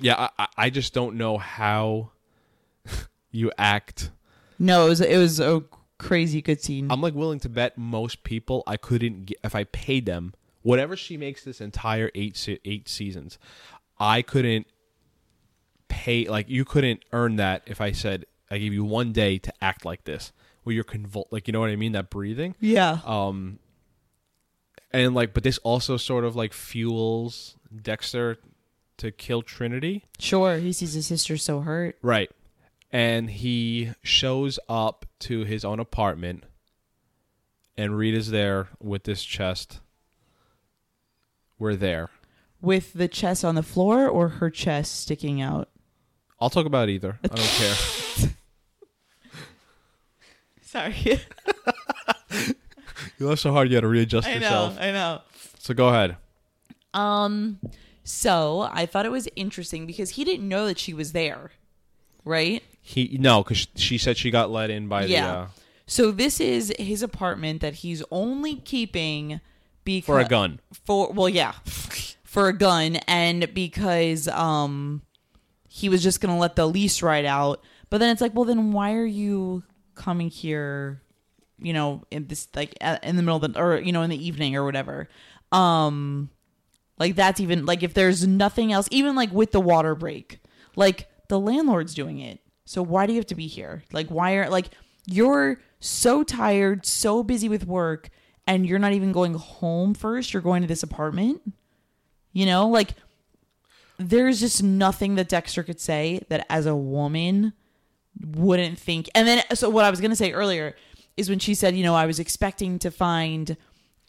yeah, I, I- just don't know how you act. no, it was it was a crazy good scene. I'm like willing to bet most people I couldn't get if I paid them whatever she makes this entire eight se- eight seasons. I couldn't pay like you couldn't earn that if I said I give you one day to act like this where you're convul like you know what I mean that breathing. yeah, um and like but this also sort of like fuels dexter to kill trinity sure. He sees his sister so hurt. right and he shows up to his own apartment and rita's there with this chest we're there with the chest on the floor or her chest sticking out. i'll talk about either i don't care Sorry, you laugh so hard you had to readjust I know, yourself I know. so go ahead Um, so I thought it was interesting because he didn't know that she was there, right? he no because she said she got let in by Yeah. the uh, So this is his apartment that he's only keeping because for a gun For well, yeah, for a gun, and because um, he was just gonna let the lease ride out. But then it's like, well, then why are you coming here? You know, in this like in the middle of the or you know in the evening or whatever. Um, like that's even like if there's nothing else, even like with the water break, like the landlord's doing it. So why do you have to be here? Like why are like you're so tired, so busy with work, and you're not even going home first. You're going to this apartment. You know, like there's just nothing that Dexter could say that as a woman wouldn't think. And then so what I was going to say earlier is when she said, you know, I was expecting to find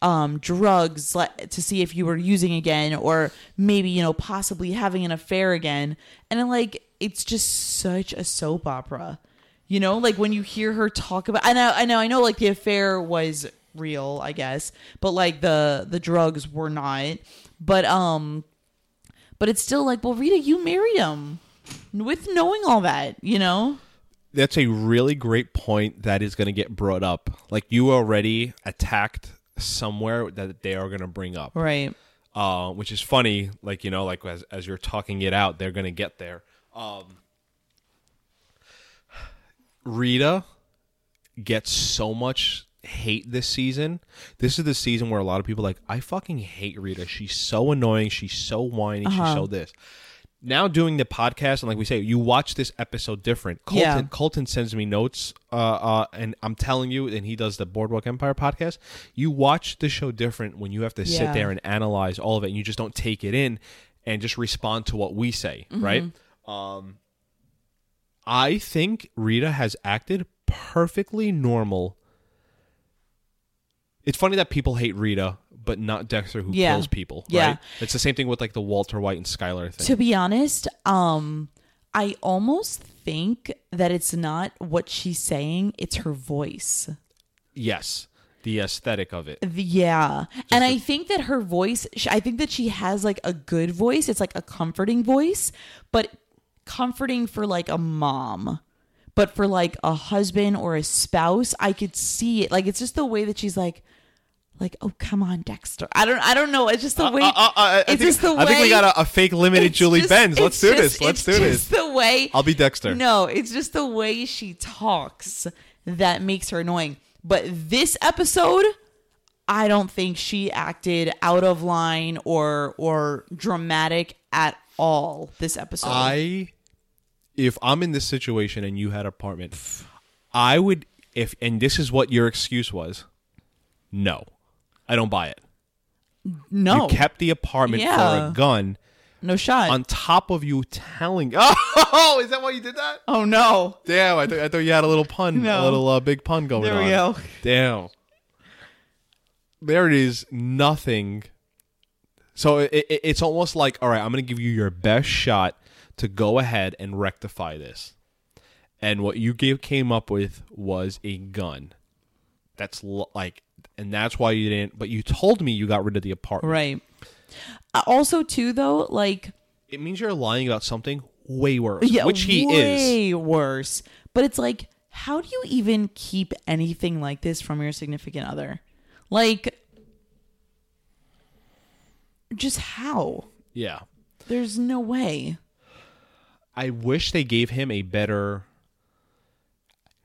um drugs to see if you were using again or maybe, you know, possibly having an affair again. And I'm like it's just such a soap opera. You know, like when you hear her talk about I know I know I know like the affair was real, I guess, but like the the drugs were not. But um but it's still like, well, Rita, you married him with knowing all that, you know? That's a really great point that is going to get brought up. Like you already attacked somewhere that they are going to bring up, Right. uh, which is funny. Like you know, like as as you're talking it out, they're going to get there. Um, Rita gets so much hate this season. This is the season where a lot of people are like, I fucking hate Rita. She's so annoying. She's so whiny. She's so this. Now doing the podcast and like we say, you watch this episode different. Colton, Yeah. Colton sends me notes, uh, uh, and I'm telling you, and he does the Boardwalk Empire podcast. You watch the show different when you have to sit there and analyze all of it, and you just don't take it in and just respond to what we say, right? Um, I think Rita has acted perfectly normal. It's funny that people hate Rita, but not Dexter who Yeah. kills people. Yeah. Right? It's the same thing with like the Walter White and Skyler thing. To be honest, um, I almost think that it's not what she's saying, it's her voice. yes. the aesthetic of it. The- yeah and i think that her voice sh- i think that she has like a good voice it's like a comforting voice but comforting for like a mom but for like a husband or a spouse i could see it like it's just the way that she's like like oh come on dexter i don't i don't know it's just the way Uh, uh, I, it's think, just the way I think we got a, a fake limited Julie just- Benz. Let's do this. Let's do just this. the way I'll be Dexter. no, it's just the way she talks that makes her annoying. But this episode, I don't think she acted out of line or or dramatic at all this episode. I, if I'm in this situation and you had an apartment, I would if and this is what your excuse was. No, I don't buy it. no, You kept the apartment for a gun no shot. on top of you telling. Oh, is that why you did that? oh no. Damn, I, th- I thought you had a little pun, No. a little uh, big pun going There on. we go. Damn. There is nothing. So it, it, it's almost like, all right, I'm going to give you your best shot to go ahead and rectify this. And what you gave, came up with was a gun. That's l- like, and that's why you didn't. But you told me you got rid of the apartment. Right. Uh, also, too, though, like It means you're lying about something way worse, yeah, which he is. way worse. But it's like, how do you even keep anything like this from your significant other? Like, just how? Yeah. There's no way. I wish they gave him a better.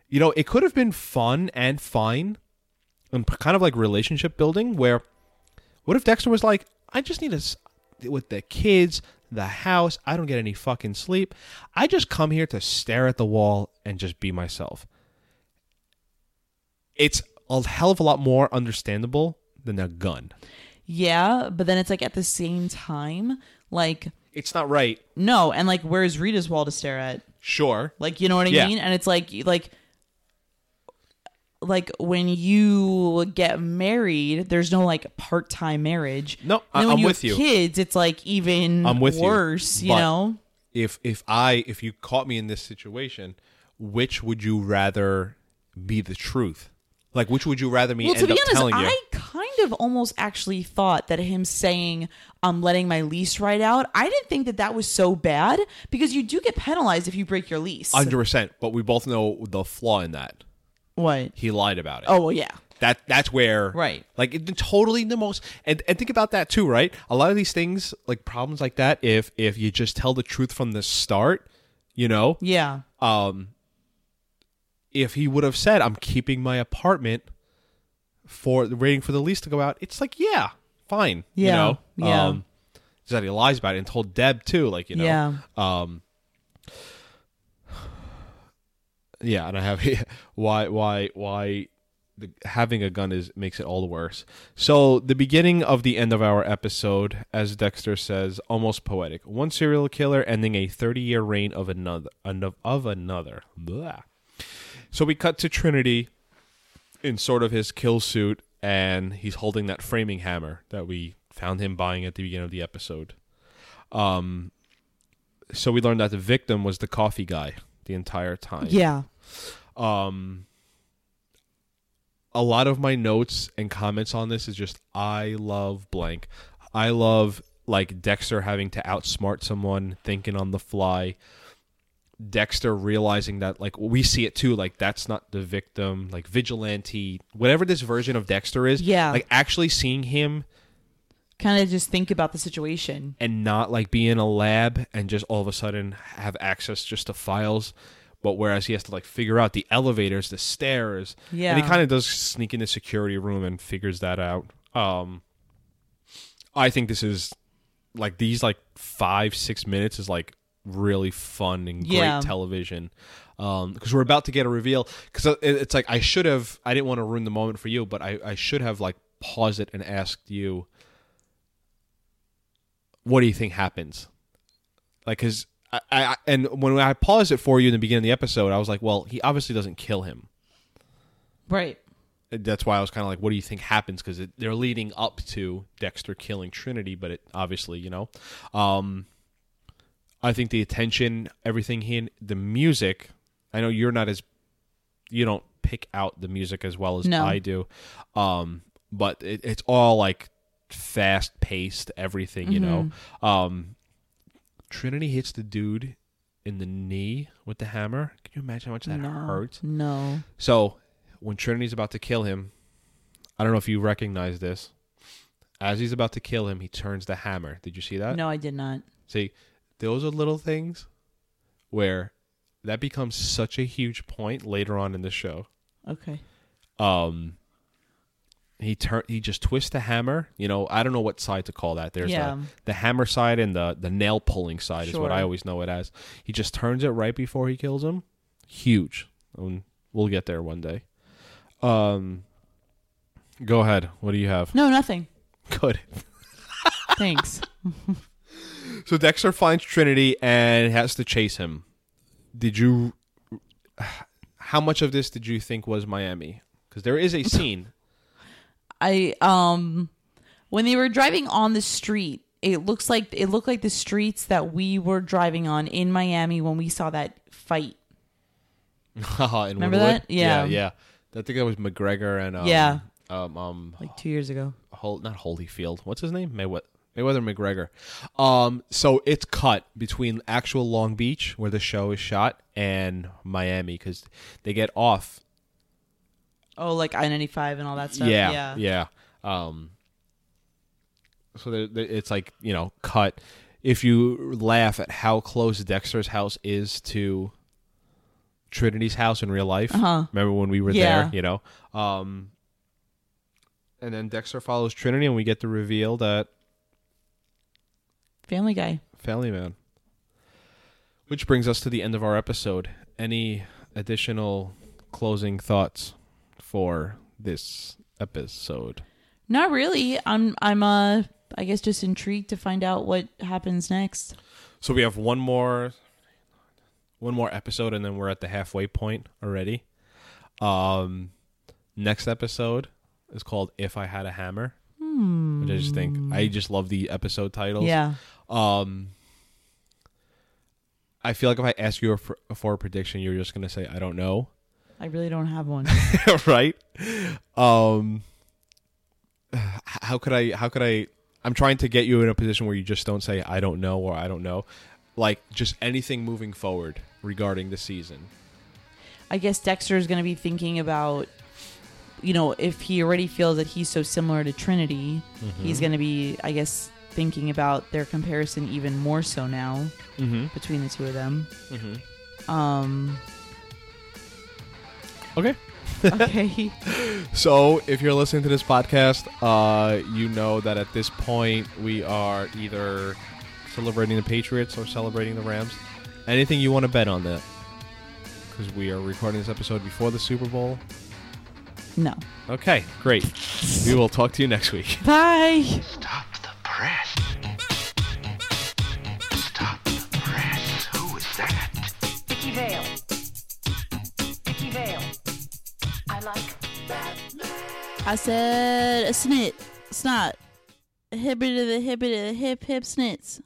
You know, it could have been fun and fine, and kind of like relationship building. Where, what if Dexter was like, "I just need to with the kids, the house. I don't get any fucking sleep. I just come here to stare at the wall and just be myself." It's a hell of a lot more understandable than a gun. Yeah, but then it's like at the same time, like, It's not right. no, and like, where's Rita's wall to stare at? Sure. Like, you know what I Yeah. mean? And it's like, like, like when you get married, there's no like part-time marriage. No, I, I'm you with you. Kids, it's like even I'm with worse. You, but- know? if if I if you caught me in this situation, which would you rather be the truth? Like which would you rather me Well, to end be up honest, telling you? I kind of almost actually thought that him saying I'm letting my lease ride out. I didn't think that that was so bad because you do get penalized if you break your lease. Hundred percent. But we both know the flaw in that. What? He lied about it. Oh well, yeah. That that's where Right. Like it, totally the most and, and think about that too, right? A lot of these things, like problems like that, if if you just tell the truth from the start, you know, Yeah. um if he would have said i'm keeping my apartment for waiting for the lease to go out it's like yeah fine you Yeah, know yeah. um he said he lies about it and told deb too like you know Yeah. um yeah and i have why why why the, having a gun is makes it all the worse so the beginning of the end of our episode as dexter says almost poetic one serial killer ending a 30 year reign of another of another Blah. so we cut to Trinity in sort of his kill suit, and he's holding that framing hammer that we found him buying at the beginning of the episode. Um, so we learned that the victim was the coffee guy the entire time. Yeah. Um, a lot of my notes and comments on this is just I love blank. I love like Dexter having to outsmart someone, thinking on the fly. Dexter realizing that like we see it too, like that's not the victim, like vigilante, whatever this version of Dexter is. Yeah. Like actually seeing him Kind of just think about the situation. and not like be in a lab and just all of a sudden have access just to files. But whereas he has to like figure out the elevators, the stairs, yeah, and he kind of does sneak in the security room and figures that out. Um, I think this is like these like five six minutes is like really fun and great Yeah. television because we're about to get a reveal because it's like i should have i didn't want to ruin the moment for you but i, I should have like paused it and asked you what do you think happens like because I, I and when i paused it for you in the beginning of the episode i was like well he obviously doesn't kill him Right. that's why I was kind of like, what do you think happens? Because they're leading up to Dexter killing Trinity, but it obviously, you know, um, I think the attention, everything he, the music. I know you're not as, you don't pick out the music as well as No. I do. Um, but it, it's all like fast paced, everything, you know. Mm-hmm. Um, Trinity hits the dude in the knee with the hammer. Can you imagine how much that no, hurts? No. So when Trinity's about to kill him, I don't know if you recognize this. As he's about to kill him, he turns the hammer. Did you see that? No, I did not. See, those are little things where that becomes such a huge point later on in the show. Okay. Um, he turn he just twists the hammer. You know, I don't know what side to call that. There's Yeah. the, the hammer side and the the nail pulling side is what I always know it as. He just turns it right before he kills him. Huge. Um, we'll get there one day. Um, go ahead. What do you have? No, nothing. Good. Thanks. So Dexter finds Trinity and has to chase him. Did you? How much of this did you think was Miami? Because there is a scene. I um when they were driving on the street, it looks like it looked like the streets that we were driving on in Miami when we saw that fight. Haha, in Remember Woodwood? that? Yeah. yeah, I think that was McGregor and um, Yeah. um, um, Like two years ago. Hol- not Holyfield. What's his name? Mayweather. Mayweather McGregor. Um, so it's cut between actual Long Beach where the show is shot and Miami because they get off Oh, like I ninety five and all that stuff. yeah, Yeah. yeah. Um, so there, there- it's like you know, cut. If you laugh at how close Dexter's house is to Trinity's house in real life, Uh-huh. remember when we were Yeah. there? You know, um, and then Dexter follows Trinity, and we get the reveal that Family Guy. Family Man. Which brings us to the end of our episode. Any additional closing thoughts for this episode? Not really. I'm I'm uh I guess just intrigued to find out what happens next. So we have one more one more episode and then we're at the halfway point already. Um next episode is called If I Had a Hammer. Which I just think I just love the episode titles. Yeah. Um I feel like if I ask you for, for a prediction, you're just gonna say I don't know. I really don't have one. right? Um how could I how could I I'm trying to get you in a position where you just don't say I don't know or I don't know. Like just anything moving forward regarding the season. I guess Dexter is going to be thinking about, you know, if he already feels that he's so similar to Trinity, he's going to be, I guess, thinking about their comparison even more so now Mm-hmm. between the two of them. Mhm. Um. Okay. Okay. So if you're listening to this podcast, uh, you know that at this point we are either celebrating the Patriots or celebrating the Rams. Anything you want to bet on that? Because we are recording this episode before the Super Bowl. no. Okay, great. we will talk to you next week. Bye. Stop the press. I said a snit, snot, a hibbit of the of the hip hip snits.